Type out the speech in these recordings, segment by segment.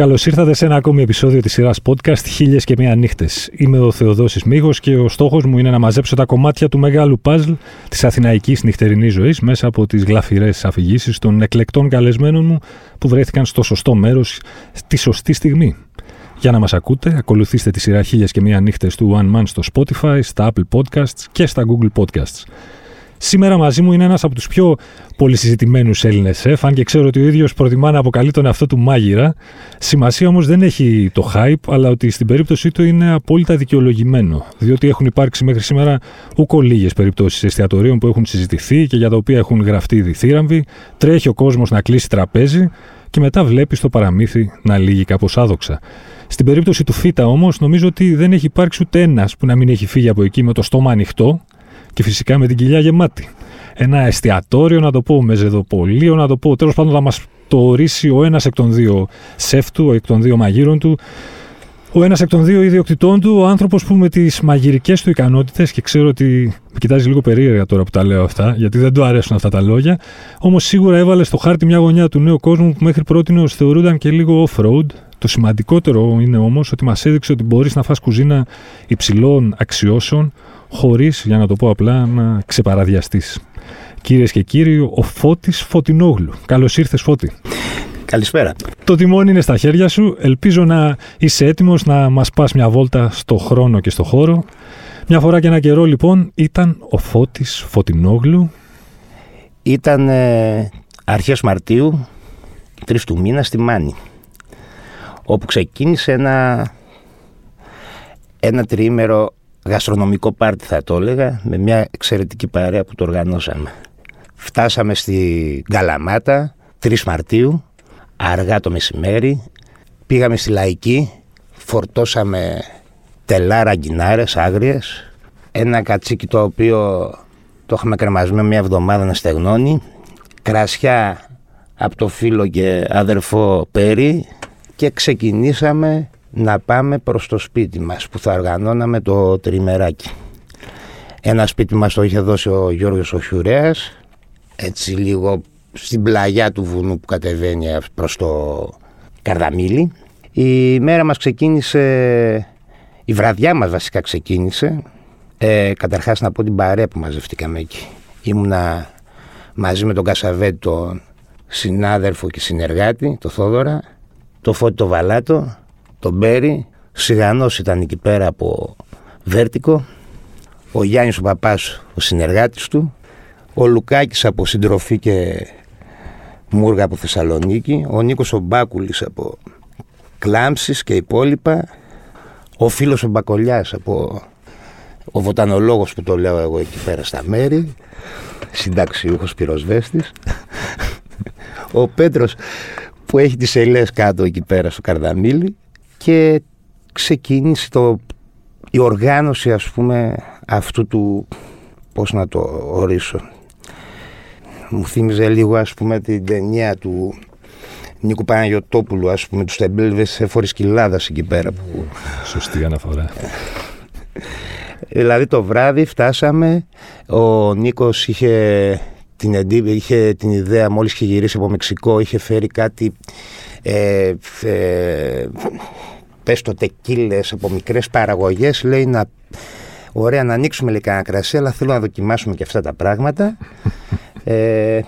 Καλώς ήρθατε σε ένα ακόμη επεισόδιο της σειράς podcast Χίλιες και Μία Νύχτες. Είμαι ο Θεοδόσης Μίγο και ο στόχος μου είναι να μαζέψω τα κομμάτια του μεγάλου παζλ της αθηναϊκής νυχτερινής ζωής μέσα από τις γλαφυρές αφηγήσεις των εκλεκτών καλεσμένων μου που βρέθηκαν στο σωστό μέρος τη σωστή στιγμή. Για να μας ακούτε, ακολουθήστε τη σειρά Χίλιες και Μία Νύχτες του One Man στο Spotify, στα Apple Podcasts και στα Google Podcasts. Σήμερα μαζί μου είναι ένας από τους πιο πολυσυζητημένους Έλληνες σεφ, αν και ξέρω ότι ο ίδιος προτιμά να αποκαλεί τον εαυτό του μάγειρα. Σημασία όμως δεν έχει το hype, αλλά ότι στην περίπτωσή του είναι απόλυτα δικαιολογημένο. Διότι έχουν υπάρξει μέχρι σήμερα ούκο λίγες περιπτώσεις εστιατορίων που έχουν συζητηθεί και για τα οποία έχουν γραφτεί ήδη θύραμβοι. Τρέχει ο κόσμος να κλείσει τραπέζι και μετά βλέπει το παραμύθι να λύγει κάπως άδοξα. Στην περίπτωση του Φίτα όμως, νομίζω ότι δεν έχει υπάρξει ούτε ένας που να μην έχει φύγει από εκεί με το στόμα ανοιχτό και φυσικά με την κοιλιά γεμάτη. Ένα εστιατόριο, να το πω, με ζεδοπολείο, να το πω. Τέλος πάντων, θα μας το ορίσει ο ένας εκ των δύο σεφ του, εκ των δύο μαγείρων του, ο ένας εκ των δύο ιδιοκτητών του, ο άνθρωπος που με τις μαγειρικές του ικανότητες, και ξέρω ότι με κοιτάζει λίγο περίεργα τώρα που τα λέω αυτά, γιατί δεν του αρέσουν αυτά τα λόγια, όμως σίγουρα έβαλε στο χάρτη μια γωνιά του νέου κόσμου που μέχρι πρώτη θεωρούνταν και λίγο off-road. Το σημαντικότερο είναι όμως ότι μας έδειξε ότι μπορείς να φας κουζίνα υψηλών αξιώσεων, χωρίς, για να το πω απλά, να ξεπαραδιαστείς. Κυρίες και κύριοι, ο Φώτης Φωτεινόγλου. Καλώς ήρθες, Φώτη. Καλησπέρα. Το τιμόνι είναι στα χέρια σου. Ελπίζω να είσαι έτοιμος να μας πας μια βόλτα στο χρόνο και στο χώρο. Μια φορά και ένα καιρό, λοιπόν, ήταν ο Φώτης Φωτεινόγλου. Ήταν ε, αρχές Μαρτίου, τρεις του μήνα, στη Μάνη, όπου ξεκίνησε ένα, ένα τριήμερο γαστρονομικό πάρτι θα το έλεγα, με μια εξαιρετική παρέα που το οργανώσαμε. Φτάσαμε στη Γκαλαμάτα, 3 Μαρτίου, αργά το μεσημέρι, πήγαμε στη Λαϊκή, φορτώσαμε τελάρα γκινάρες άγριες, ένα κατσίκι το οποίο το είχαμε κρεμασμένο μια εβδομάδα να στεγνώνει, κρασιά από το φίλο και αδερφό Πέρι. Και ξεκινήσαμε να πάμε προς το σπίτι μας που θα οργανώναμε το τριμεράκι. Ένα σπίτι μας το είχε δώσει ο Γιώργος ο Χιουρέας, έτσι λίγο στην πλαγιά του βουνού που κατεβαίνει προς το Καρδαμίλι. Η μέρα μας ξεκίνησε, η βραδιά μας βασικά ξεκίνησε, ε, καταρχάς να πω την παρέα που μαζευτήκαμε εκεί. Ήμουνα μαζί με τον Κασαβέτη, τον συνάδελφο και συνεργάτη, το Θόδωρα, το Φώτη το Βαλάτο, τον Μπέρι, Σιγανός ήταν εκεί πέρα από Βέρτικο, ο Γιάννης ο Παπάς ο συνεργάτης του, ο Λουκάκης από συντροφή και Μούργα από Θεσσαλονίκη, ο Νίκος ο Μπάκουλης από Κλάμψης και υπόλοιπα, ο φίλος ο Μπακολιάς από ο βοτανολόγος που το λέω εγώ εκεί πέρα στα μέρη, συνταξιούχος πυροσβέστης, ο Πέτρος που έχει τις ελιές κάτω εκεί πέρα στο Καρδαμίλι και ξεκίνησε το, η οργάνωση ας πούμε αυτού του πώς να το ορίσω. Μου θύμιζε λίγο ας πούμε την ταινία του Νίκου Παναγιωτόπουλου ας πούμε τους τεμπέλβες σε φορισκυλάδας εκεί πέρα που... Σωστή αναφορά. Δηλαδή το βράδυ φτάσαμε ο Νίκος είχε την, είχε την ιδέα μόλις είχε γυρίσει από Μεξικό είχε φέρει κάτι ε, ε, πες το τεκίλες από μικρές παραγωγές λέει να ωραία να ανοίξουμε λέει κανένα κρασί αλλά θέλω να δοκιμάσουμε και αυτά τα πράγματα. Ε,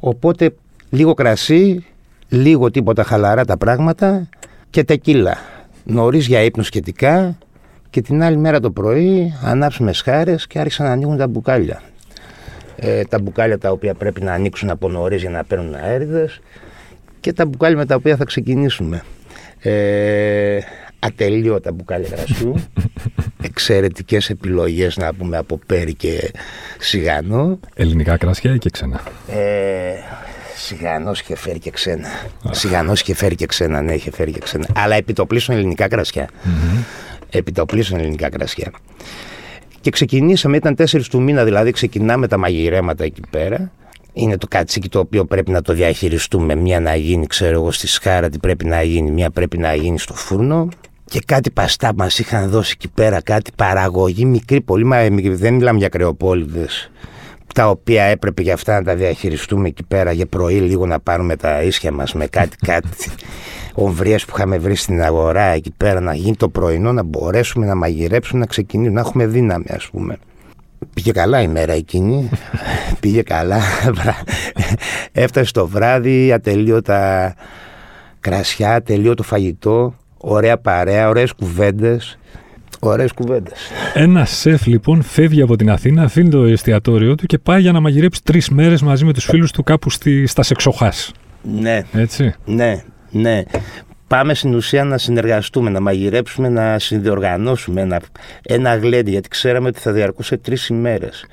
οπότε λίγο κρασί λίγο τίποτα χαλαρά τα πράγματα και τεκίλα. Νωρίς για ύπνο σχετικά και την άλλη μέρα το πρωί ανάψουμε σχάρες και άρχισαν να ανοίγουν τα μπουκάλια ε, τα μπουκάλια τα οποία πρέπει να ανοίξουν από νωρίς για να παίρνουν αέριδες και τα μπουκάλια με τα οποία θα ξεκινήσουμε. Ε, ατελείωτα μπουκάλια κρασιού, εξαιρετικές επιλογές να πούμε από πέρι και σιγανό. Ελληνικά κρασιά ή και ξένα; Ε, Σιγανός είχε φέρει και ξένα. Σιγανός είχε φέρει και ξένα, ναι, είχε φέρει και ξένα. Αλλά επιτοπλίσουν ελληνικά κρασιά. Mm-hmm. Επιτοπλίσουν ελληνικά κρασιά. Και ξεκινήσαμε, ήταν 4 του μήνα δηλαδή, ξεκινάμε τα μαγειρέματα εκεί πέρα. Είναι το κατσίκι το οποίο πρέπει να το διαχειριστούμε. Μία να γίνει, ξέρω εγώ, στη σκάρα, τι πρέπει να γίνει, μία πρέπει να γίνει στο φούρνο. Και κάτι παστά μας είχαν δώσει εκεί πέρα, κάτι παραγωγή μικρή, πολύ μα δεν μιλάμε για κρεοπόλυδε. Τα οποία έπρεπε για αυτά να τα διαχειριστούμε εκεί πέρα για πρωί, λίγο να πάρουμε τα ίσια μας με κάτι, κάτι. Ομβρίες που είχαμε βρει στην αγορά εκεί πέρα να γίνει το πρωινό, να μπορέσουμε να μαγειρέψουμε, να ξεκινήσουμε, να έχουμε δύναμη ας πούμε. Πήγε καλά η μέρα εκείνη, πήγε καλά, έφτασε το βράδυ, ατελείωτα κρασιά, ατελείωτο φαγητό, ωραία παρέα, ωραίες κουβέντες. Ωραίες κουβέντες. Ένα σεφ λοιπόν φεύγει από την Αθήνα, αφήνει το εστιατόριο του και πάει για να μαγειρέψει τρεις μέρες μαζί με τους φίλους του κάπου στη, στα Σεξοχάς. Ναι. Έτσι. Ναι, ναι. Πάμε στην ουσία να συνεργαστούμε, να μαγειρέψουμε, να συνδιοργανώσουμε ένα, ένα γλέντι, γιατί ξέραμε ότι θα διαρκούσε τρεις ημέρες.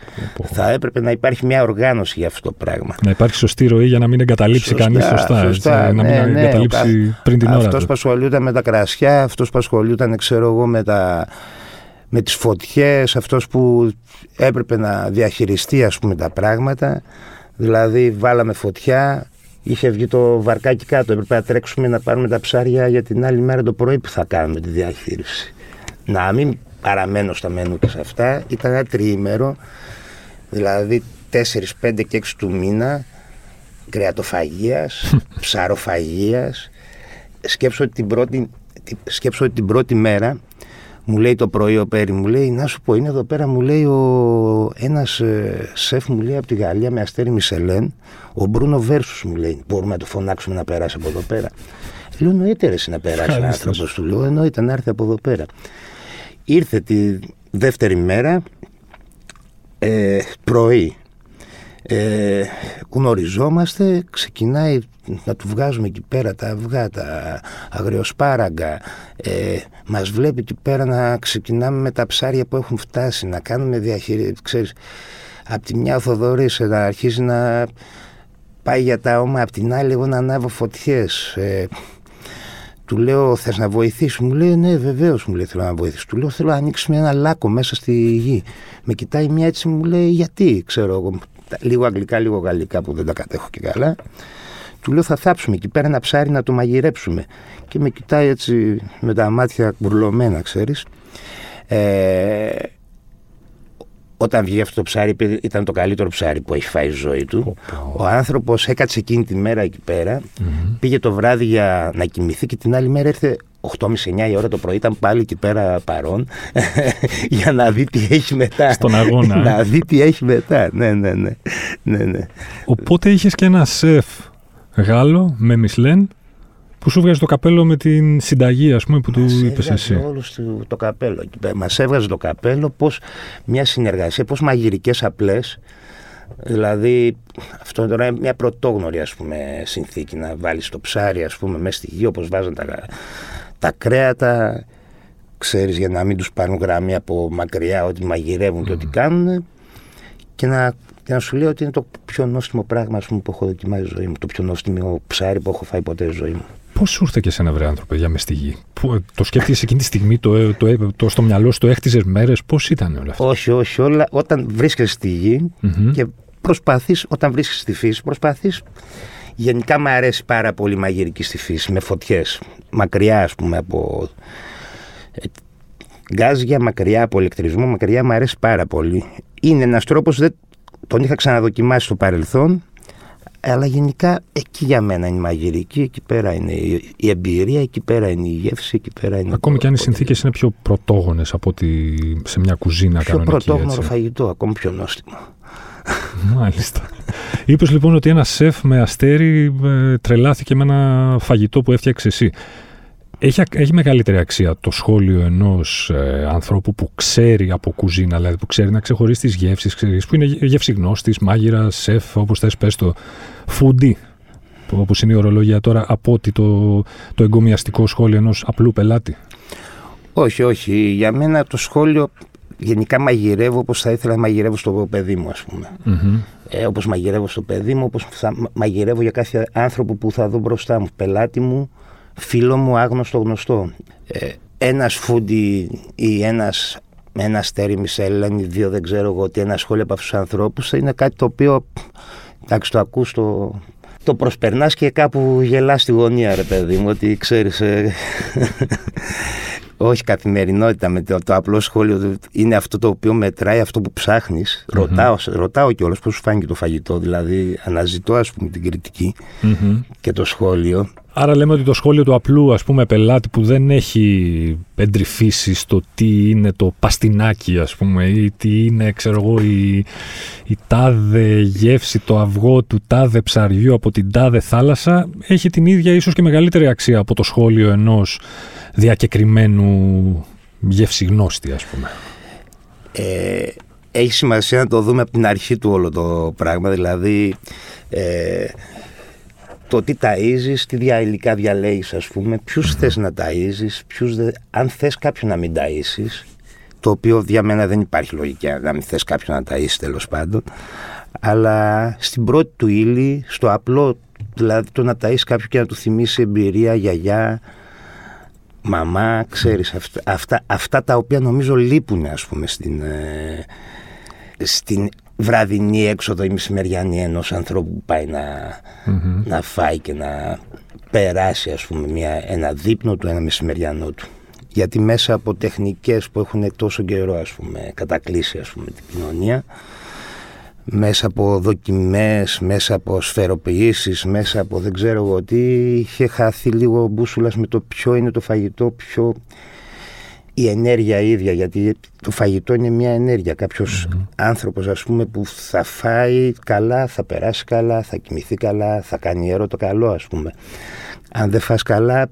Θα έπρεπε να υπάρχει μια οργάνωση για αυτό το πράγμα. Να υπάρχει σωστή ροή για να μην εγκαταλείψει κανείς σωστά. σωστά έτσι, να μην ναι, ναι, εγκαταλείψει πριν την ώρα. Αυτός που ασχολούνταν με τα κρασιά, αυτός που ασχολούνταν, ξέρω εγώ, με τα με τις φωτιές, αυτός που έπρεπε να διαχειριστεί ας πούμε τα πράγματα δηλαδή βάλαμε φωτιά είχε βγει το βαρκάκι κάτω. Έπρεπε να τρέξουμε να πάρουμε τα ψάρια για την άλλη μέρα το πρωί που θα κάνουμε τη διαχείριση; Να μην παραμένω στα μενού και σε αυτά. Ήταν ένα τριήμερο, δηλαδή 4, 5 και 6 του μήνα κρεατοφαγίας, ψαροφαγίας. Σκέψω ότι την πρώτη, σκέψω ότι την πρώτη μέρα μου λέει το πρωί ο Πέρι, μου λέει να σου πω είναι εδώ πέρα μου λέει ο, ένας ε, σεφ μου λέει από τη Γαλλία με αστέρι Μισελέν ο Μπρούνο Βέρσους μου λέει μπορούμε να το φωνάξουμε να περάσει από εδώ πέρα λέω εννοείται ρε να περάσει ένα άνθρωπος του λέω εννοείται να έρθει από εδώ πέρα ήρθε τη δεύτερη μέρα ε, πρωί ε, γνωριζόμαστε, ξεκινάει να του βγάζουμε εκεί πέρα τα αυγά, τα αγριοσπάραγγα. Ε, μας βλέπει εκεί πέρα να ξεκινάμε με τα ψάρια που έχουν φτάσει, να κάνουμε διαχείριση. Ξέρεις, απ' τη μια ο Θοδωρής να αρχίζει να πάει για τα όμα, απ' την άλλη εγώ να ανάβω φωτιές. Ε, του λέω, θες να βοηθήσεις. Μου λέει, Ναι, βεβαίως μου λέει, θέλω να βοηθήσεις. Του λέω, Θέλω να ανοίξουμε ένα λάκκο μέσα στη γη. Με κοιτάει μια έτσι, μου λέει, Γιατί, ξέρω εγώ λίγο αγγλικά, λίγο γαλλικά που δεν τα κατέχω και καλά. Του λέω θα θάψουμε εκεί πέρα ένα ψάρι να το μαγειρέψουμε. Και με κοιτάει έτσι με τα μάτια κουρλωμένα, ξέρεις. Ε, όταν βγήκε αυτό το ψάρι, ήταν το καλύτερο ψάρι που έχει φάει η ζωή του. Ο άνθρωπος έκατσε εκείνη τη μέρα εκεί πήγε το βράδυ για να κοιμηθεί και την άλλη μέρα ήρθε 8.30-9 η ώρα το πρωί ήταν πάλι εκεί πέρα παρόν για να δει τι έχει μετά. Στον αγώνα. να ε. δει τι έχει μετά. Ναι, ναι, ναι. ναι, ναι. Οπότε είχες και ένα σεφ Γάλλο με Μισλέν που σου βγάζει το καπέλο με την συνταγή, ας πούμε, που του είπες εσύ. Όλο το καπέλο. Μας έβγαζε το καπέλο πώς μια συνεργασία, πώς μαγειρικές απλές. Δηλαδή, αυτό τώρα είναι μια πρωτόγνωρη ας πούμε, συνθήκη να βάλεις το ψάρι ας πούμε, μέσα στη γη όπως βάζουν τα, τα κρέατα. Ξέρεις για να μην τους πάρουν γραμμή από μακριά ότι μαγειρεύουν και ό,τι κάνουν και να και να σου λέω ότι είναι το πιο νόστιμο πράγμα πούμε, που έχω δοκιμάσει ζωή μου. Το πιο νόστιμο ψάρι που έχω φάει ποτέ στη ζωή μου. Πώς σου ήρθε και σε ένα βρε άνθρωπο για μες στη γη, που, Το σκέφτηκε εκείνη τη στιγμή, το, το, το, το, στο μυαλό σου, το έχτιζες μέρες, πώς ήταν όλα αυτά; Όχι, όχι, όλα. Όταν βρίσκεσαι στη γη mm-hmm. και προσπαθείς, όταν βρίσκεσαι στη φύση, προσπαθείς. Γενικά μου αρέσει πάρα πολύ η μαγειρική στη φύση, με φωτιές. Μακριά, ας πούμε, από. Ε, γκάζια, μακριά από ηλεκτρισμό, μακριά μου αρέσει πάρα πολύ. Είναι ένας τρόπος, τον είχα ξαναδοκιμάσει στο παρελθόν, αλλά γενικά εκεί για μένα είναι η μαγειρική, εκεί πέρα είναι η εμπειρία, εκεί πέρα είναι η γεύση, εκεί πέρα είναι. Ακόμη και αν οι συνθήκες είναι πιο πρωτόγονες από ότι σε μια κουζίνα πιο κανονική. Πιο πρωτόγνωρο φαγητό, ακόμη πιο νόστιμο. Μάλιστα. Είπες λοιπόν ότι ένα σεφ με αστέρι ε, τρελάθηκε με ένα φαγητό που έφτιαξε εσύ. Έχει, έχει μεγαλύτερη αξία το σχόλιο ενός ε, ανθρώπου που ξέρει από κουζίνα, δηλαδή που ξέρει να ξεχωρίσει τις γεύσεις, που είναι γευσιγνώστη, μάγειρα, σεφ, όπως θες πες το, φούντι, όπως είναι η ορολογία τώρα, από ότι το, το εγκομιαστικό σχόλιο ενός απλού πελάτη. Όχι, όχι. Για μένα το σχόλιο γενικά μαγειρεύω όπως θα ήθελα να μαγειρεύω στο παιδί μου ας πούμε. Mm-hmm. Ε, όπως μαγειρεύω στο παιδί μου, όπως θα μαγειρεύω για κάθε άνθρωπο που θα δω μπροστά μου, πελάτη μου, φίλο μου άγνωστο γνωστό. Ε, ένας φούντι ή ένας με ένας αστέρι Μισελέν ή δύο δεν ξέρω εγώ τι ένα σχόλιο από αυτούς τους ανθρώπους είναι κάτι το οποίο εντάξει το ακούς το, το προσπερνάς και κάπου γελάς στη γωνία ρε παιδί μου ότι ξέρεις ε, όχι καθημερινότητα με το, το απλό σχόλιο είναι αυτό το οποίο μετράει αυτό που ψάχνεις mm-hmm. ρωτάω, ρωτάω κιόλας πώς σου φάνηκε το φαγητό δηλαδή αναζητώ ας πούμε την κριτικη mm-hmm. και το σχόλιο Άρα λέμε ότι το σχόλιο του απλού ας πούμε πελάτη που δεν έχει εντρυφήσει στο τι είναι το παστινάκι ας πούμε ή τι είναι ξέρω εγώ η, η τάδε γεύση το αυγό του τάδε ψαριού από την τάδε θάλασσα έχει την ίδια ίσως και μεγαλύτερη αξία από το σχόλιο ενός διακεκριμένου γευσιγνώστη ας πούμε. Ε, έχει σημασία να το δούμε από την αρχή του όλο το πράγμα δηλαδή ε, το τι ταΐζεις, τι υλικά διαλέγεις ας πούμε, ποιους θες να ταΐζεις, ποιους δε... αν θες κάποιον να μην ταΐσεις, το οποίο για μένα δεν υπάρχει λογική να μην θες κάποιον να ταΐσεις τέλος πάντων, αλλά στην πρώτη του ύλη, στο απλό, δηλαδή το να ταΐσεις κάποιον και να του θυμίσει εμπειρία, γιαγιά, μαμά, ξέρεις, αυτά, αυτά, αυτά τα οποία νομίζω λείπουν ας πούμε στην, ε, στην βραδινή έξοδο ή μεσημεριανή ενός ανθρώπου που πάει να, να φάει και να περάσει ας πούμε μια, ένα δείπνο του, ένα μεσημεριανό του. Γιατί μέσα από τεχνικές που έχουν τόσο καιρό ας πούμε κατακλείσει ας πούμε την κοινωνία μέσα από δοκιμές, μέσα από σφαιροποιήσεις, μέσα από δεν ξέρω εγώ τι είχε χαθεί λίγο μπούσουλας με το ποιο είναι το φαγητό, ποιο η ενέργεια ίδια, γιατί το φαγητό είναι μια ενέργεια. Κάποιος mm-hmm. άνθρωπος, ας πούμε, που θα φάει καλά, θα περάσει καλά, θα κοιμηθεί καλά, θα κάνει έρωτο καλό, ας πούμε. Αν δεν φας καλά,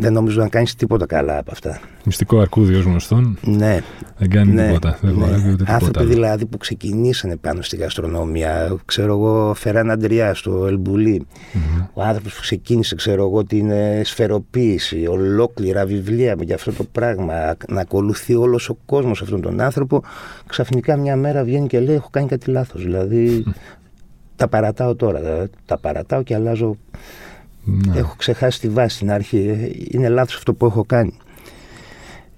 δεν νομίζω να κάνεις τίποτα καλά από αυτά. Μυστικό αρκούδι ως γνωστόν. Ναι. Δεν κάνει ναι, τίποτα. Δεν ναι. ούτε τίποτα. Άνθρωποι δηλαδή που ξεκινήσανε πάνω στη γαστρονομία. Ξέρω εγώ, Φεράν Αντριά στο Ελμπουλί. Mm-hmm. Ο άνθρωπος που ξεκίνησε, ξέρω εγώ, την ε, σφαιροποίηση. Ολόκληρα βιβλία για αυτό το πράγμα. Να ακολουθεί όλος ο κόσμος αυτόν τον άνθρωπο. Ξαφνικά μια μέρα βγαίνει και λέει: Έχω κάνει κάτι λάθος. Δηλαδή. τα παρατάω τώρα. Τα παρατάω και αλλάζω ναι. Έχω ξεχάσει τη βάση στην αρχή. Είναι λάθος αυτό που έχω κάνει.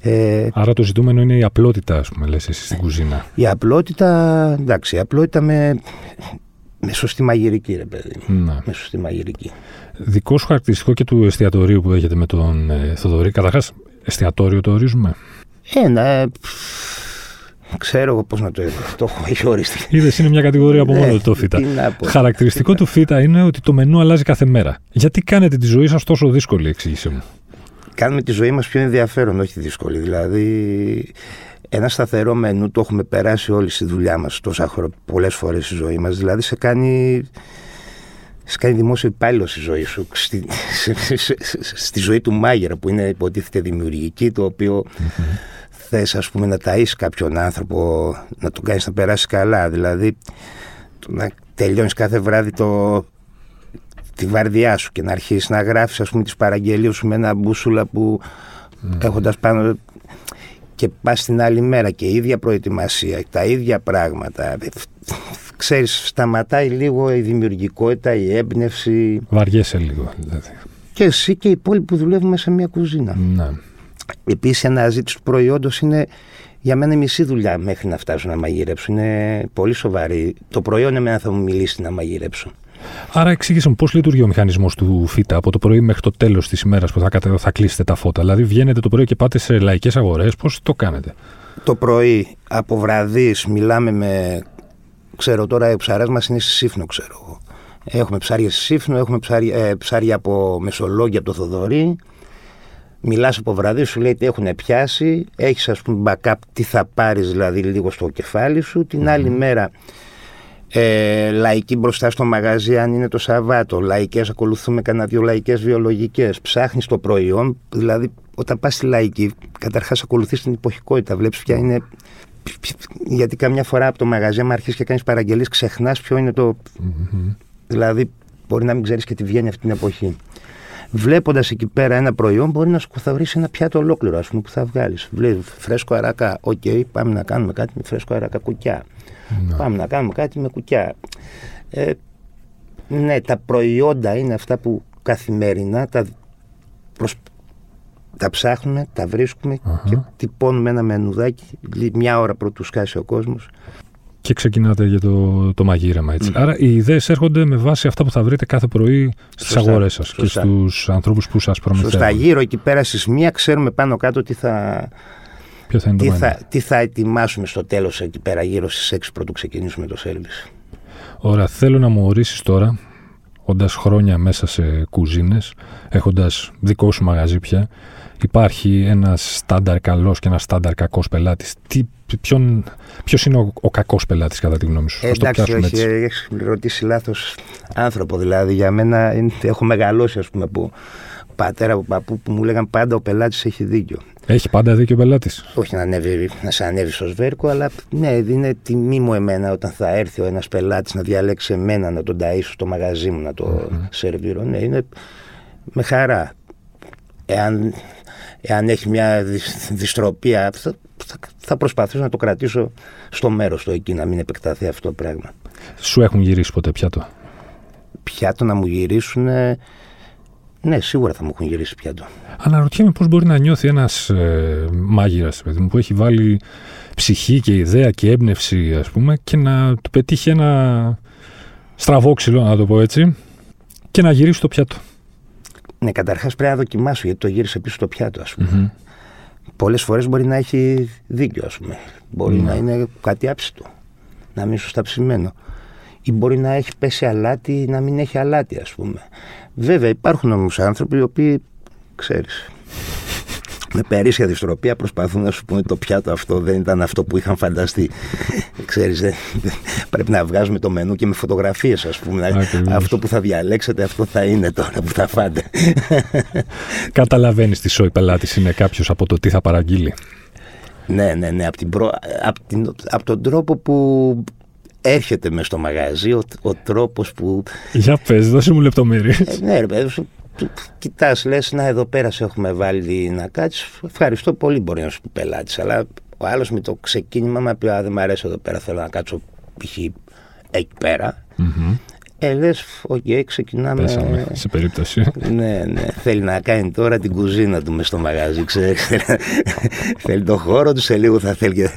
Ε, Άρα το ζητούμενο είναι η απλότητα, ας πούμε, λες εσύ στην κουζίνα. Η απλότητα, εντάξει, η απλότητα με, με σωστή μαγειρική, ρε παιδί. Ναι. Με σωστή μαγειρική. Δικό σου χαρακτηριστικό και του εστιατορίου που έχετε με τον ε, Θοδωρή. Καταρχάς, εστιατόριο το ορίζουμε. Ένα, ε, Ξέρω εγώ πώς να το έχω. το έχω οριστεί. Είδες, είναι μια κατηγορία από μόνο το φύτα. Χαρακτηριστικό του φύτα είναι ότι το μενού αλλάζει κάθε μέρα. Γιατί κάνετε τη ζωή σας τόσο δύσκολη, εξήγησε μου. Κάνουμε τη ζωή μας πιο ενδιαφέρον, όχι δύσκολη. Δηλαδή, ένα σταθερό μενού το έχουμε περάσει όλοι στη δουλειά μας τόσα χρόνια, πολλές φορές στη ζωή μας. Δηλαδή, σε κάνει. Σε κάνει δημόσιο υπάλληλο στη ζωή σου, στη, στη ζωή του μάγειρα που είναι υποτίθεται δημιουργική, το οποίο θες ας πούμε να ταΐσεις κάποιον άνθρωπο, να τον κάνεις να περάσει καλά, δηλαδή να τελειώνεις κάθε βράδυ το, τη βαρδιά σου και να αρχίσεις να γράφεις ας πούμε τις παραγγελίες σου με ένα μπούσουλα που mm. έχοντας πάνω και πας την άλλη μέρα και η ίδια προετοιμασία, τα ίδια πράγματα. Ξέρεις, σταματάει λίγο η δημιουργικότητα, η έμπνευση. Βαριέσαι λίγο δηλαδή. Και εσύ και οι υπόλοιποι που δουλεύουμε σε μια κουζίνα. Ναι. Επίσης, η αναζήτηση του προϊόντος είναι για μένα μισή δουλειά μέχρι να φτάσω να μαγειρέψω. Είναι πολύ σοβαρή. Το προϊόν εμένα θα μου μιλήσει να μαγειρέψω. Άρα, εξήγησε μου πώς λειτουργεί ο μηχανισμός του ΦΙΤΑ από το πρωί μέχρι το τέλος της ημέρας που θα, θα κλείσετε τα φώτα. Δηλαδή, βγαίνετε το πρωί και πάτε σε λαϊκές αγορές. Πώς το κάνετε; Το πρωί από βραδύς μιλάμε με. Ξέρω τώρα, οι ψαρές μας είναι στη Σύφνο, ξέρω εγώ. Έχουμε ψάρια στη Σύφνο, έχουμε ψάρια, ε, ψάρια από Μεσολόγια από το Θοδωρή. Μιλάς από βραδύ, σου λέει τι έχουν πιάσει. Έχεις, ας πούμε, backup τι θα πάρεις, δηλαδή λίγο στο κεφάλι σου. Την άλλη μέρα ε, λαϊκή μπροστά στο μαγαζί, αν είναι το Σαββάτο. Λαϊκές, ακολουθούμε κανένα δύο λαϊκές βιολογικές. Ψάχνεις το προϊόν, δηλαδή όταν πας στη λαϊκή, καταρχάς ακολουθείς την εποχικότητα. Βλέπεις ποια είναι. Γιατί καμιά φορά από το μαγαζί, αν αρχίσεις και κάνεις παραγγελίες, ξεχνάς ποιο είναι το. Δηλαδή, μπορεί να μην ξέρεις και τι βγαίνει αυτή την εποχή βλέποντας εκεί πέρα ένα προϊόν, μπορεί να σου θα βρει ένα πιάτο ολόκληρο ας πούμε, που θα βγάλεις. Βλέπει φρέσκο αράκα. Ok, okay, πάμε να κάνουμε κάτι με φρέσκο αράκα κουκιά. Ναι. Πάμε να κάνουμε κάτι με κουκιά. Ε, ναι, τα προϊόντα είναι αυτά που καθημερινά τα, προσ... τα ψάχνουμε, τα βρισκουμε και τυπώνουμε ένα μενουδάκι μια ώρα πρωτού σκάσει ο κόσμος και ξεκινάτε για το, το μαγείρεμα. Έτσι. Άρα οι ιδέες έρχονται με βάση αυτά που θα βρείτε κάθε πρωί στις αγορές σας και στους ανθρώπους που σας προμηθεύουν. Σωστά. Γύρω εκεί πέρα στις μία ξέρουμε πάνω κάτω τι θα, Ποιο θα είναι τι, το θα, τι θα ετοιμάσουμε στο τέλος εκεί πέρα, γύρω στις 6 πρωτού ξεκινήσουμε το σερβις. Ωραία. Θέλω να μου ορίσεις τώρα, όντας χρόνια μέσα σε κουζίνες, έχοντας δικό σου μαγαζί πια, υπάρχει ένας στάνταρ καλός και ένας στάνταρ κακός πελάτης. Ποιος είναι ο, ο κακός πελάτης, κατά τη γνώμη σου, ε, Εντάξει, όχι, έχεις ρωτήσει λάθος άνθρωπο. Δηλαδή, για μένα είναι, έχω μεγαλώσει, ας πούμε, που πατέρα από παππού που μου λέγαν πάντα ο πελάτης έχει δίκιο. Έχει πάντα δίκιο ο πελάτης; Όχι να, ανέβει, να σε ανέβει στο σβέρκο, αλλά ναι, είναι τιμή μου εμένα όταν θα έρθει ο ένας πελάτης να διαλέξει εμένα να τον ταΐσω στο μαγαζί μου, να το mm-hmm. σερβίρω. Ναι, είναι με χαρά. Εάν, εάν έχει μια δυστροπία, θα, θα, προσπαθήσω να το κρατήσω στο μέρος του εκεί, να μην επεκταθεί αυτό το πράγμα. Σου έχουν γυρίσει ποτέ πιάτο; Πιάτο να μου γυρίσουν. Ναι, σίγουρα θα μου έχουν γυρίσει πιάτο. Αναρωτιέμαι πώς μπορεί να νιώθει ένας ε, μάγειρας που έχει βάλει ψυχή και ιδέα και έμπνευση, ας πούμε, και να του πετύχει ένα στραβό ξυλό, να το πω έτσι, και να γυρίσει το πιάτο. Ναι, καταρχάς πρέπει να δοκιμάσω γιατί το γύρισε πίσω στο πιάτο, ας πούμε. Mm-hmm. Πολλές φορές μπορεί να έχει δίκιο, ας πούμε. Μπορεί mm-hmm. να είναι κάτι άψητο. Να μην σωστά ψημένο. Ή μπορεί να έχει πέσει αλάτι ή να μην έχει αλάτι, ας πούμε. Βέβαια, υπάρχουν όμως άνθρωποι οι οποίοι, ξέρεις, με περίσσια δυστροπία προσπαθούν να σου πούνε το πιάτο αυτό δεν ήταν αυτό που είχαν φανταστεί. Ξέρεις, δεν, πρέπει να βγάζουμε το μενού και με φωτογραφίες ας πούμε. Αυτό που θα διαλέξετε αυτό θα είναι τώρα που θα φάτε. Καταλαβαίνεις τι σοϊ πελάτης είναι κάποιος από το τι θα παραγγείλει. Ναι, ναι, ναι. Από, την προ... από, την... από τον τρόπο που έρχεται μες στο μαγαζί, ο, ο τρόπος που... Για πες, δώσε μου λεπτομέρειες. Ε, ναι, ρε παιδί κοιτάς, λες, να εδώ πέρα σε έχουμε βάλει να κάτσεις, ευχαριστώ πολύ μπορεί να σου πει πελάτης, αλλά ο άλλος με το ξεκίνημα θα πει, δεν μου αρέσει εδώ πέρα, θέλω να κάτσω π.χ. εκεί πέρα. Mm-hmm. Ε, λες, ok, okay, ξεκινάμε. Πέσαμε, σε περίπτωση. ναι, ναι. Θέλει να κάνει τώρα την κουζίνα του μες στο μαγαζί, ξέρεις. θέλει το χώρο του, σε λίγο θα θέλει και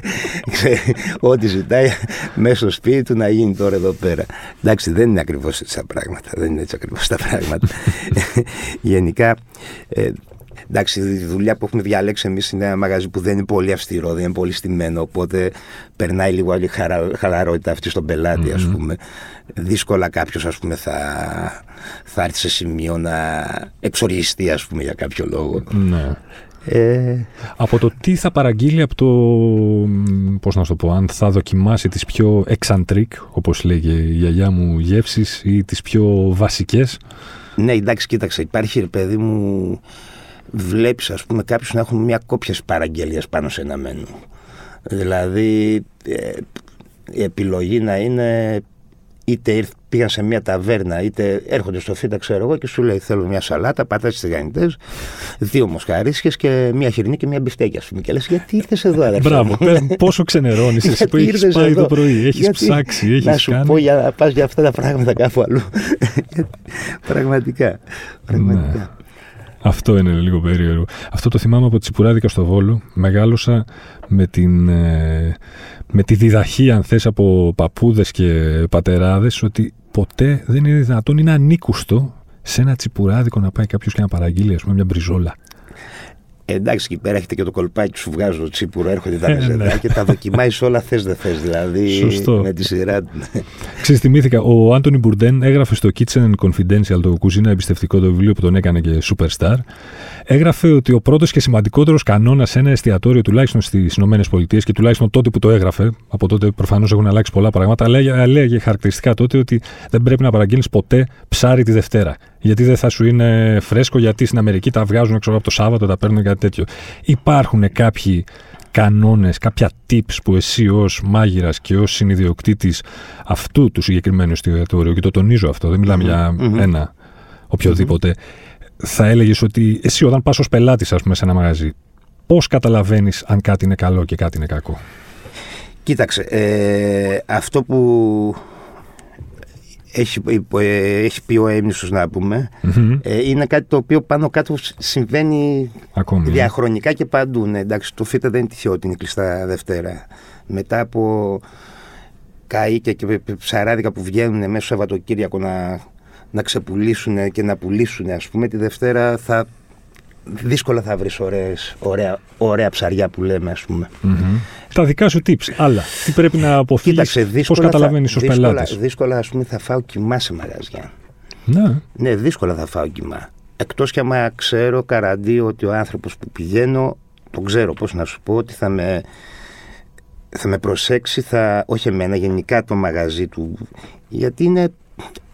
ό,τι ζητάει μέσα στο σπίτι του να γίνει τώρα εδώ πέρα. Εντάξει, δεν είναι ακριβώς έτσι τα πράγματα. Δεν είναι έτσι ακριβώς τα πράγματα. Γενικά, ε, Εντάξει, η δουλειά που έχουμε διαλέξει εμείς είναι ένα μαγαζί που δεν είναι πολύ αυστηρό, δεν είναι πολύ στημένο. Οπότε περνάει λίγο άλλη χαλαρότητα αυτή στον πελάτη, ας πούμε. Δύσκολα κάποιος, ας πούμε, θα, θα έρθει σε σημείο να εξοργιστεί, ας πούμε, για κάποιο λόγο. Ναι. Ε... Από το τι θα παραγγείλει από το, πώς να το πω, αν θα δοκιμάσει τις πιο εξαντρικ, όπως λέγε η γιαγιά μου, γεύσεις ή τις πιο βασικές; Ναι, εντάξει, κοίταξε, υπάρχει, παιδί μου, βλέπεις ας πούμε κάποιους να έχουν μια κόπια παραγγελίας πάνω σε ένα μένου. Δηλαδή ε, η επιλογή να είναι είτε πήγαν σε μια ταβέρνα, είτε έρχονται στο φύτα, ξέρω εγώ, και σου λέει: Θέλω μια σαλάτα, πατάτες τηγανιτές, δύο μοσχαρίσιε και μια χοιρινή και μια μπιφτέκια, ας πούμε. Και λες: Γιατί ήρθες εδώ, αδερφέ. Μπράβο, πόσο ξενερώνεις εσύ που έχεις πάει εδώ; το πρωί, έχεις ψάξει, έχεις Να σου κάνει... πω για να πας για αυτά τα πράγματα κάπου αλλού. πραγματικά. πραγματικά. Ναι. Αυτό είναι λίγο περίεργο. Αυτό το θυμάμαι από τσιπουράδικα στο Βόλο. Μεγάλωσα με, την, ε, με τη διδαχή, αν θες, από παππούδες και πατεράδες, ότι ποτέ δεν είναι δυνατόν, είναι ανήκουστο σε ένα τσιπουράδικο να πάει κάποιος και να παραγγείλει, ας πούμε, μια μπριζόλα. Εντάξει, εκεί πέρα έχετε και το κολπάκι σου βγάζω το τσίπουρο, έρχονται τα ε, ναι. και τα δοκιμάεις όλα θες δεν θες. Δηλαδή Σωστό. με τη σειρά. Ξεστημήθηκα. Ο Άντωνι Μπουρντέν έγραφε στο Kitchen Confidential, το κουζίνα εμπιστευτικό το βιβλίο που τον έκανε και Superstar. Έγραφε ότι ο πρώτος και σημαντικότερος κανόνας σε ένα εστιατόριο, τουλάχιστον στις ΗΠΑ και τουλάχιστον τότε που το έγραφε, από τότε προφανώς έχουν αλλάξει πολλά πράγματα, αλλά λέγε χαρακτηριστικά τότε ότι δεν πρέπει να παραγγείλεις ποτέ ψάρι τη Δευτέρα. Γιατί δεν θα σου είναι φρέσκο, γιατί στην Αμερική τα βγάζουν ξέρω, από το Σάββατο, τα παίρνουν κάτι τέτοιο. Υπάρχουν κάποιοι κανόνες, κάποια tips που εσύ ως μάγειρας και ως συνειδιοκτήτης αυτού του συγκεκριμένου εστιατόριου, και το τονίζω αυτό, δεν μιλαμε για ένα οποιοδήποτε, θα έλεγες ότι εσύ όταν πας ως πελάτης, ας πούμε, σε ένα μαγαζί, πώς καταλαβαίνεις αν κάτι είναι καλό και κάτι είναι κακό; Κοίταξε, ε, αυτό που έχει, ε, έχει πει ο έμνησος να πούμε. Ε, είναι κάτι το οποίο πάνω κάτω συμβαίνει Ακόμη, ε. διαχρονικά και παντού. Ναι, εντάξει το ΦΙΤΑ δεν είναι τυχαίο ότι είναι κλειστά Δευτέρα. Μετά από καΐκια και ψαράδικα που βγαίνουν μέσα στο Σαββατοκύριακο να, να ξεπουλήσουν και να πουλήσουν, ας πούμε, τη Δευτέρα θα δύσκολα θα βρεις ωραίες, ωραία, ωραία ψαριά που λέμε, ας πούμε. Τα δικά σου tips, άλλα. Τι πρέπει να αποφύγεις, Κοίταξε, πώς δύσκολα, καταλαβαίνεις θα, ως δύσκολα, πελάτης; δύσκολα, ας πούμε, θα φάω κοιμά σε μαγαζιά. Ναι. Ναι, δύσκολα θα φάω κοιμά. Εκτός κι άμα ξέρω καραντί ότι ο άνθρωπος που πηγαίνω, τον ξέρω πώς να σου πω, ότι θα με, θα με προσέξει, θα, όχι εμένα, γενικά το μαγαζί του. Γιατί είναι,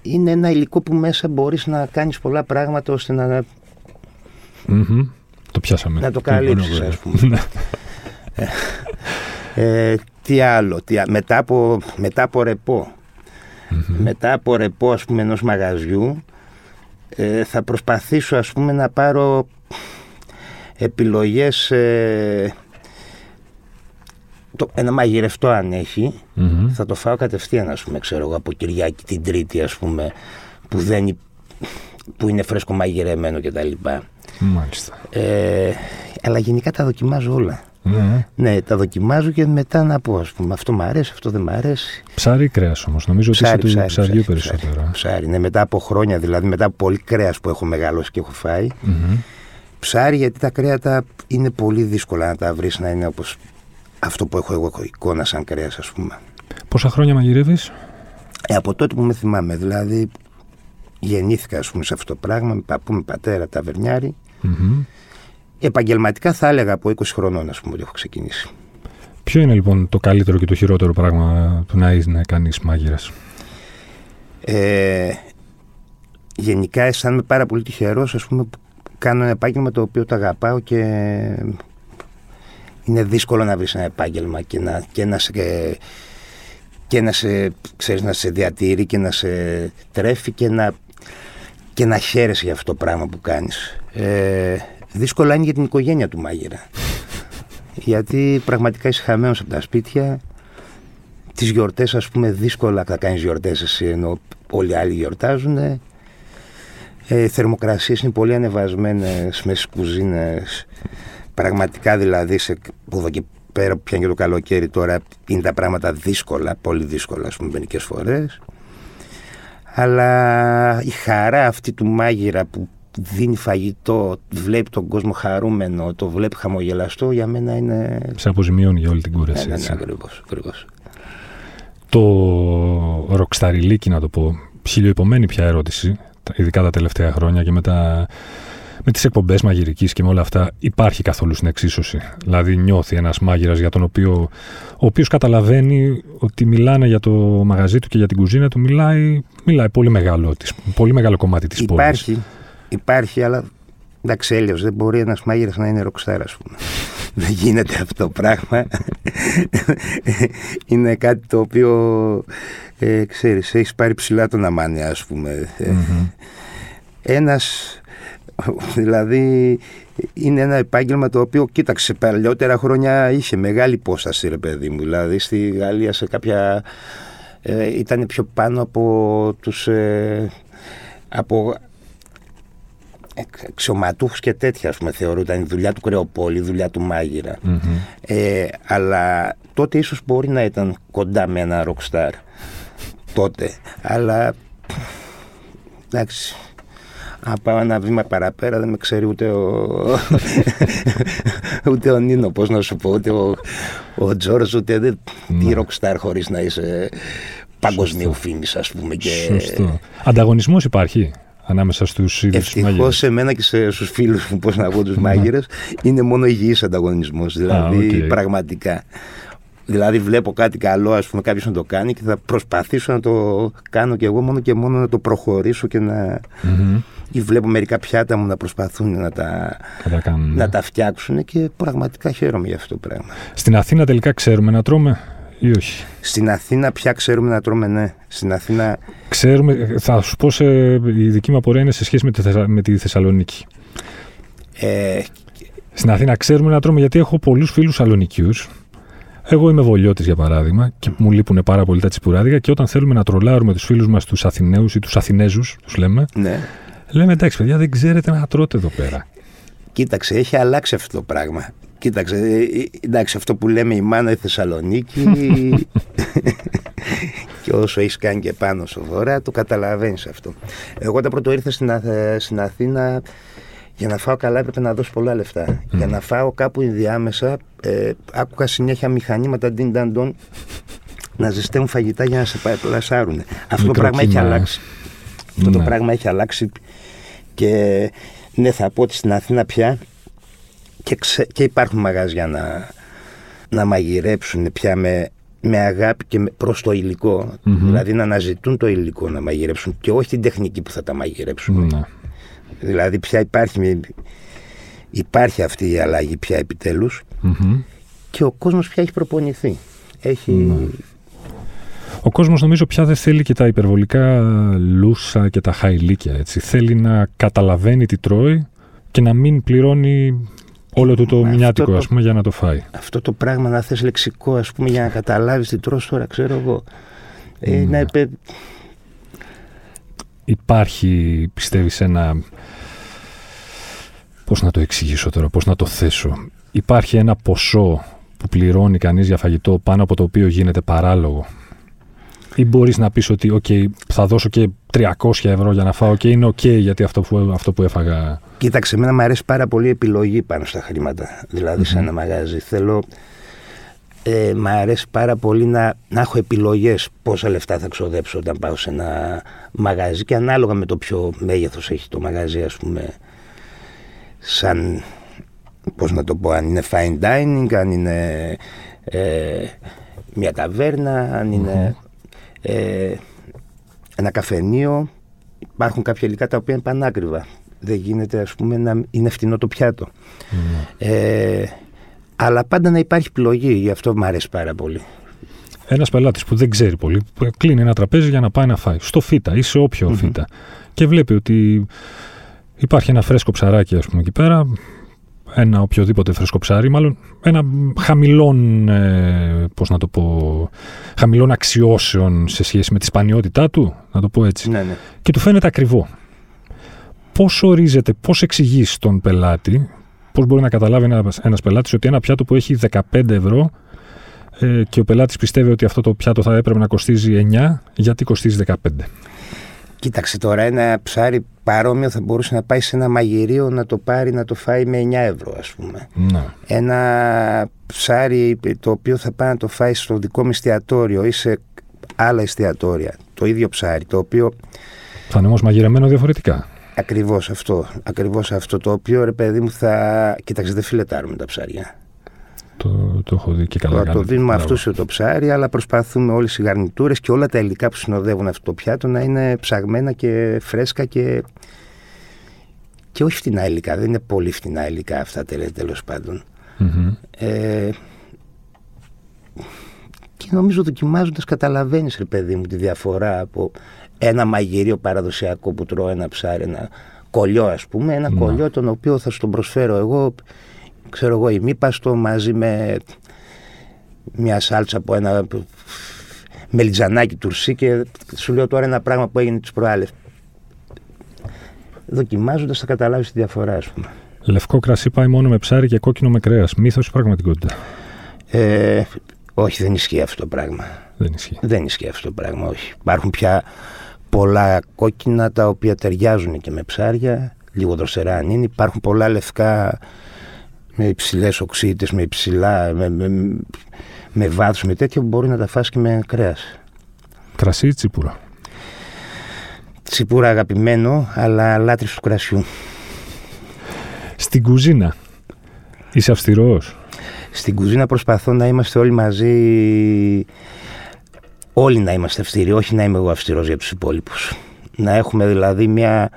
είναι ένα υλικό που μέσα μπορείς να κάνεις πολλά πράγματα ώστε να, Μμμ. Το πιάσαμε. να το Λοιπόν, καλύψεις, ωραία. ας πούμε. Ναι. Ε, τι άλλο, τι, α- μετά, από, μετά από ρεπό. Μετά από ρεπό, ας πούμε, ενός μαγαζιού, ε, θα προσπαθήσω, ας πούμε, να πάρω επιλογές, ε, το, ένα μαγειρευτό αν έχει, Μμμ. θα το φάω κατευθείαν, ας πούμε, ξέρω εγώ, από Κυριακή την Τρίτη, ας πούμε, που, δεν, υ- που είναι φρέσκο μαγειρεμένο κτλ. Μάλιστα. Ε, αλλά γενικά τα δοκιμάζω όλα. Ναι. Ναι, τα δοκιμάζω και μετά να πω, ας πούμε, αυτό μου αρέσει, αυτό δεν μου αρέσει. Ψάρι ή κρέας όμως. Νομίζω ότι είσαι Ψάρι, του ψάρι, ψαριού ψάρι, περισσότερο. ε. Ψάρι, ναι, μετά από χρόνια, δηλαδή μετά από πολύ κρέας που έχω μεγαλώσει και έχω φάει. Μμμ. Ψάρι γιατί τα κρέατα είναι πολύ δύσκολα να τα βρεις να είναι όπως αυτό που έχω εγώ εικόνα σαν κρέας ας πούμε. Πόσα χρόνια μαγειρεύεις; Ε, από τότε που με θυμάμαι, δηλαδή γεννήθηκα ας πούμε σε αυτό το πράγμα, με παππού, με πατέρα, ταβερνιάρη. Μμμ. Επαγγελματικά θα έλεγα από 20 χρονών ας πούμε ότι έχω ξεκινήσει. Ποιο είναι λοιπόν το καλύτερο και το χειρότερο πράγμα του να, είσαι να κάνεις μάγειρας; Ε, γενικά αισθάνομαι πάρα πολύ τυχερός ας πούμε που κάνω ένα επάγγελμα το οποίο το αγαπάω και είναι δύσκολο να βρεις ένα επάγγελμα και να, και να σε και να σε, ξέρεις, να σε διατηρεί και να σε τρέφει και να, και να χαίρεσαι για αυτό το πράγμα που κάνεις. Ε, δύσκολα είναι για την οικογένεια του μάγειρα. Γιατί πραγματικά είσαι χαμένος από τα σπίτια. Τις γιορτές ας πούμε δύσκολα θα κάνεις γιορτές εσύ ενώ όλοι οι άλλοι γιορτάζουν. Ε, οι θερμοκρασίες είναι πολύ ανεβασμένες μέσα στις κουζίνες. Πραγματικά δηλαδή σε, από εδώ και πέρα που πιάνει και το καλοκαίρι τώρα είναι τα πράγματα δύσκολα, πολύ δύσκολα ας πούμε μερικές φορές. Αλλά η χαρά αυτή του μάγειρα που δίνει φαγητό, βλέπει τον κόσμο χαρούμενο, το βλέπει χαμογελαστό, για μένα είναι... Σε αποζημιώνει για όλη την Ναι, κούραση. ναι, ναι, έτσι. ακριβώς, ακριβώς. Το ροκσταριλίκι, να το πω, ψιλοϊπωμένη πια ερώτηση, τα- ειδικά τα τελευταία χρόνια και με, τα, με τις εκπομπές μαγειρικής και με όλα αυτά, υπάρχει καθόλου στην εξίσωση. Δηλαδή νιώθει ένας μάγειρας για τον οποίο, ο οποίος καταλαβαίνει ότι μιλάνε για το μαγαζί του και για την κουζίνα του, μιλάει, μιλάει πολύ, μεγάλο, της, πολύ μεγάλο κομμάτι της πόλης. Υπάρχει, υπάρχει, αλλά εντάξει, έλεος, δεν μπορεί ένας μάγειρας να είναι ροκστάρ, ας πούμε. δεν γίνεται αυτό το πράγμα. είναι κάτι το οποίο, ε, ξέρεις, έχεις πάρει ψηλά τον αμάνι, ας πούμε. Ε, Μμμ. Ένας, δηλαδή, είναι ένα επάγγελμα το οποίο, κοίταξε, παλιότερα χρόνια είχε μεγάλη υπόσταση, ρε παιδί μου. Δηλαδή, στη Γαλλία σε κάποια... Ε, ήταν πιο πάνω από τους... Ε, από εξ- αξιωματούχους και τέτοια, ας πούμε, θεωρούταν η δουλειά του κρεοπόλη, η δουλειά του μάγειρα. Μμμ. Ε, αλλά τότε ίσως μπορεί να ήταν κοντά με ένα rockstar. τότε. Αλλά εντάξει. Αν πάω ένα βήμα παραπέρα δεν με ξέρει ούτε ο, ούτε ο Νίνο, πώς να σου πω, ούτε ο, ο Τζόρος, ούτε δεν, τι Ναι. rockstar χωρίς να είσαι παγκοσμίου φήμης ας πούμε. Και Σωστό. Ανταγωνισμός υπάρχει ανάμεσα στους ίδιους τους Ευτυχώς μάγειρες. σε μένα και σε, στους φίλους μου, πώς να πω, τους μάγειρες, είναι μόνο υγιής ανταγωνισμός, δηλαδή οκ. πραγματικά. Δηλαδή βλέπω κάτι καλό, ας πούμε, κάποιος να το κάνει και θα προσπαθήσω να το κάνω και εγώ μόνο και μόνο να το προχωρήσω και να... Μμμ. Ή βλέπω μερικά πιάτα μου να προσπαθούν να τα, Θα τα κάνουν. να τα φτιάξουν και πραγματικά χαίρομαι για αυτό το πράγμα. Στην Αθήνα τελικά ξέρουμε να τρώμε ή όχι; Στην Αθήνα πια ξέρουμε να τρώμε, ναι. Στην Αθήνα Ξέρουμε, θα σου πω, σε, η δική μου απορία είναι σε σχέση με τη, Θεσσα- με τη Θεσσαλονίκη. ε, Στην Αθήνα ξέρουμε να τρώμε γιατί έχω πολλούς φίλους Σαλονικιούς. Εγώ είμαι βολιώτης για παράδειγμα και μου λείπουν πάρα πολύ τα τσιπουράδικα και όταν θέλουμε να τρολάρουμε τους φίλους μας τους Αθηναίους ή τους Αθηνέζους, τους λέμε, ναι. Λέμε εντάξει παιδιά δεν ξέρετε να τρώτε εδώ πέρα. Κοίταξε, έχει αλλάξει αυτό το πράγμα. Κοίταξε, ε, ε, εντάξει, αυτό που λέμε η μάνα η Θεσσαλονίκη και όσο έχεις κάνει και πάνω στο βορρά, το καταλαβαίνεις αυτό. Εγώ όταν πρώτο ήρθα στην, στην Αθήνα, για να φάω καλά έπρεπε να δώσω πολλά λεφτά. Για να φάω κάπου ενδιάμεσα, ε, άκουγα συνέχεια μηχανήματα ντινταντών να ζεσταίνουν φαγητά για να σε πλασάρουν. Αυτό το πράγμα έχει αλλάξει. Αυτό το ναι. πράγμα έχει αλλάξει και ναι θα πω ότι στην Αθήνα πια και, και υπάρχουν μαγαζιά να, να μαγειρέψουν πια με, με αγάπη και προς το υλικο Δηλαδή να αναζητούν το υλικό να μαγειρέψουν και όχι την τεχνική που θα τα μαγειρέψουν. Ναι. Δηλαδή πια υπάρχει, υπάρχει αυτή η αλλαγή πια και ο κόσμος πια έχει προπονηθεί. Έχει... Ναι. Ο κόσμος νομίζω πια δεν θέλει και τα υπερβολικά λούσα και τα χαϊλίκια. Έτσι. Θέλει να καταλαβαίνει τι τρώει και να μην πληρώνει όλο του το μηνιάτικο ας πούμε, για να το φάει. Αυτό το πράγμα να θες λεξικό ας πούμε, για να καταλάβεις τι τρως τώρα, ξέρω εγώ. Ε, ναι. να Υπάρχει, πιστεύεις, ένα... Πώς να το εξηγήσω τώρα, πώς να το θέσω. Υπάρχει ένα ποσό που πληρώνει κανείς για φαγητό πάνω από το οποίο γίνεται παράλογο ή μπορείς να πεις ότι okay, θα δώσω και 300 ευρώ για να φάω και είναι ok γιατί αυτό που, αυτό που έφαγα. Κοίταξε, εμένα μου αρέσει πάρα πολύ η επιλογή πάνω στα χρήματα. Δηλαδή, σε ένα μαγάζι. Θέλω. Ε, μ' αρέσει πάρα πολύ να, να έχω επιλογές πόσα λεφτά θα ξοδέψω όταν πάω σε ένα μαγάζι και ανάλογα με το ποιο μέγεθος έχει το μαγάζι, ας πούμε. Σαν. Πώς να το πω, αν είναι fine dining, αν είναι ε, μια ταβέρνα, αν είναι ε, ένα καφενείο. Υπάρχουν κάποια υλικά τα οποία είναι πανάκριβα. Δεν γίνεται, ας πούμε, να είναι φτηνό το πιάτο. Ναι. Ε, αλλά πάντα να υπάρχει επιλογή, γι' αυτό μου αρέσει πάρα πολύ. Ένας πελάτης που δεν ξέρει πολύ, που κλείνει ένα τραπέζι για να πάει να φάει, στο φύτα ή σε οποιο φύτα, και βλέπει ότι υπάρχει ένα φρέσκο ψαράκι, ας πούμε, εκεί πέρα, ένα οποιοδήποτε φρέσκο ψάρι, μάλλον ένα χαμηλών, ε, πώς να το πω, χαμηλών αξιώσεων σε σχέση με τη σπανιότητά του, να το πω έτσι. Ναι, ναι. Και του φαίνεται ακριβό. Πώς ορίζεται, πώς εξηγείς στον πελάτη, πώς μπορεί να καταλάβει ένας, ένας πελάτης ότι ένα πιάτο που έχει 15 ευρώ ε, και ο πελάτης πιστεύει ότι αυτό το πιάτο θα έπρεπε να κοστίζει 9, γιατί κοστίζει 15. Κοίταξε τώρα, ένα ψάρι παρόμοιο θα μπορούσε να πάει σε ένα μαγειρίο να το πάρει να το φάει με 9 ευρώ, ας πούμε. Ναι. Ένα ψάρι το οποίο θα πάει να το φάει στο δικό μου εστιατόριο ή σε άλλα εστιατόρια. Το ίδιο ψάρι, το οποίο. Θα είναι όμως μαγειρεμένο διαφορετικά. Ακριβώς αυτό. Ακριβώς αυτό το οποίο ρε παιδί μου θα. Κοίταξε, δεν φιλετάρουμε τα ψάρια. Το, το έχω δει και καλά. Το, το δίνουμε αυτό σε το ψάρι, αλλά προσπαθούμε όλες οι γαρνιτούρες και όλα τα υλικά που συνοδεύουν αυτό το πιάτο να είναι ψαγμένα και φρέσκα και. και όχι φτηνά υλικά. Δεν είναι πολύ φτηνά υλικά αυτά τέλος πάντων. Ε, και νομίζω δοκιμάζοντας καταλαβαίνεις, ρε παιδί μου, τη διαφορά από ένα μαγειρίο παραδοσιακό που τρώω ένα ψάρι, ένα κολλιό ας πούμε, ένα mm κολλιό τον οποίο θα σου τον προσφέρω εγώ ξέρω εγώ, ημίπαστο μαζί με μια σάλτσα από ένα μελιτζανάκι τουρσί και σου λέω τώρα ένα πράγμα που έγινε τις προάλλες. Δοκιμάζοντας θα καταλάβεις τη διαφορά, ας πούμε. Λευκό κρασί πάει μόνο με ψάρι και κόκκινο με κρέας. Μύθος ή πραγματικότητα; Ε, όχι, δεν ισχύει αυτό το πράγμα. Δεν ισχύει. Δεν ισχύει αυτό το πράγμα, όχι. Υπάρχουν πια πολλά κόκκινα τα οποία ταιριάζουν και με ψάρια, λίγο δροσερά αν είναι. Υπάρχουν πολλά λευκά με υψηλές οξύτητες, με υψηλά, με, με, με βάθος, με τέτοια που μπορεί να τα φας και με κρέας. Κρασί ή τσίπουρα. Τσίπουρα αγαπημένο, αλλά λάτρης του κρασιού. Στην κουζίνα, είσαι αυστηρός; Στην κουζίνα προσπαθώ να είμαστε όλοι μαζί, όλοι να είμαστε αυστηροί, όχι να είμαι εγώ αυστηρός για τους υπόλοιπους. Να έχουμε δηλαδή μια...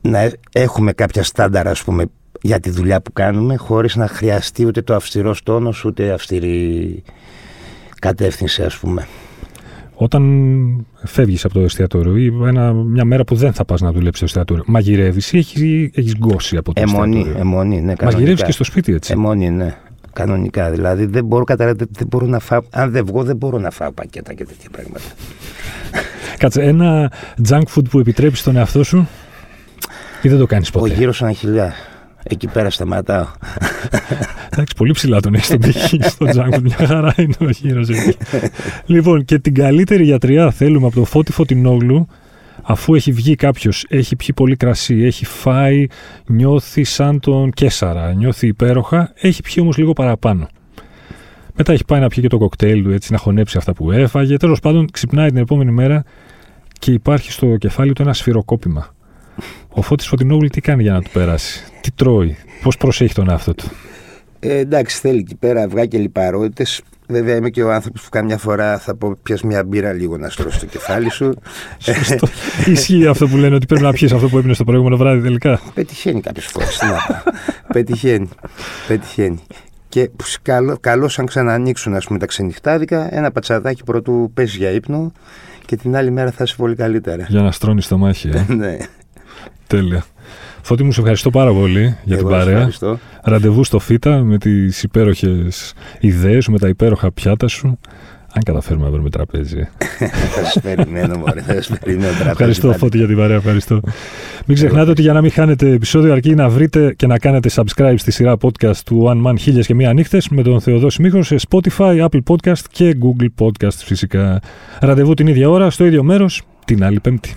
να έχουμε κάποια στάνταρ ας πούμε για τη δουλειά που κάνουμε χωρίς να χρειαστεί ούτε το αυστηρό τόνος ούτε αυστηρή κατεύθυνση ας πούμε. Όταν φεύγεις από το εστιατόριο ή ένα, μια μέρα που δεν θα πας να δουλέψεις στο εστιατόριο, μαγειρεύεις ή έχεις, έχεις γκώσει από το εμονή, εστιατόριο; Εμονή, ναι, Μαγειρεύεις και στο σπίτι έτσι; Εμονή, ναι. Κανονικά. Δηλαδή δεν μπορώ, κατα... δεν μπορώ να φάω. Αν δεν βγω, δεν μπορώ να φάω πακέτα και τέτοια πράγματα. Κάτσε, ένα junk food που επιτρέπεις τον εαυτό σου ή δεν το κάνεις ποτέ; Ο γύρω σαν χιλιά. Εκεί πέρα σταματάω. Εντάξει, πολύ ψηλά τον έχεις στον πύχη στο Τζάγκο. Μια χαρά είναι ο γύρος εκεί. λοιπόν, και την καλύτερη γιατριά θέλουμε από το Φώτη Φωτεινόγλου, αφού έχει βγει κάποιος, έχει πιει πολύ κρασί, έχει φάει, νιώθει σαν τον Κέσαρα, νιώθει υπέροχα, έχει πιει όμως λίγο παραπάνω. Μετά έχει πάει να πιει και το κοκτέιλ του, έτσι να χωνέψει αυτά που έφαγε. Τέλος πάντων, ξυπνάει την επόμενη μέρα και υπάρχει στο κεφάλι του ένα σφυροκόπημα. Ο Φώτης Φωτεινόγλου τι κάνει για να του περάσει, τι τρώει, πώς προσέχει τον αυτό του; Ε, εντάξει, θέλει εκεί πέρα αυγά και λιπαρότητες. Βέβαια, είμαι και ο άνθρωπος που καμιά φορά θα πω πιες μια μπύρα λίγο να στρώσει το κεφάλι σου. Σωστό. Ισχύει αυτό που λένε ότι πρέπει να πιεις αυτό που έπινες στο προηγούμενο βράδυ τελικά. Πετυχαίνει κάποιε φορέ. Πετυχαίνει. Πετυχαίνει. Και καλό, καλό αν ξανανοίξουν ας πούμε, τα ξενυχτάδικα, ένα πατσαδάκι πρωτού πέσει για ύπνο και την άλλη μέρα θα είσαι πολύ καλύτερα. Για να στρώνεις το μάχη. Ε. ναι. Τέλεια. Φώτη μου, σε ευχαριστώ πάρα πολύ για την παρέα. Ευχαριστώ. Ραντεβού στο ΦΙΤΑ με τις υπέροχες ιδέες, με τα υπέροχα πιάτα σου. Αν καταφέρουμε να βρούμε τραπέζι. θα σας περιμένω, μωρέ. Θα σας περιμένω τραπέζι. Ευχαριστώ, Φώτη, για την παρέα. Ευχαριστώ. Μην ξεχνάτε ότι για να μην χάνετε επεισόδιο, αρκεί να βρείτε και να κάνετε subscribe στη σειρά podcast του One Man Χίλιες και Μία Νύχτες με τον Θεοδόση Μίχο σε Spotify, Apple Podcast και Google Podcast φυσικά. Ραντεβού την ίδια ώρα, στο ίδιο μέρος, την άλλη Πέμπτη.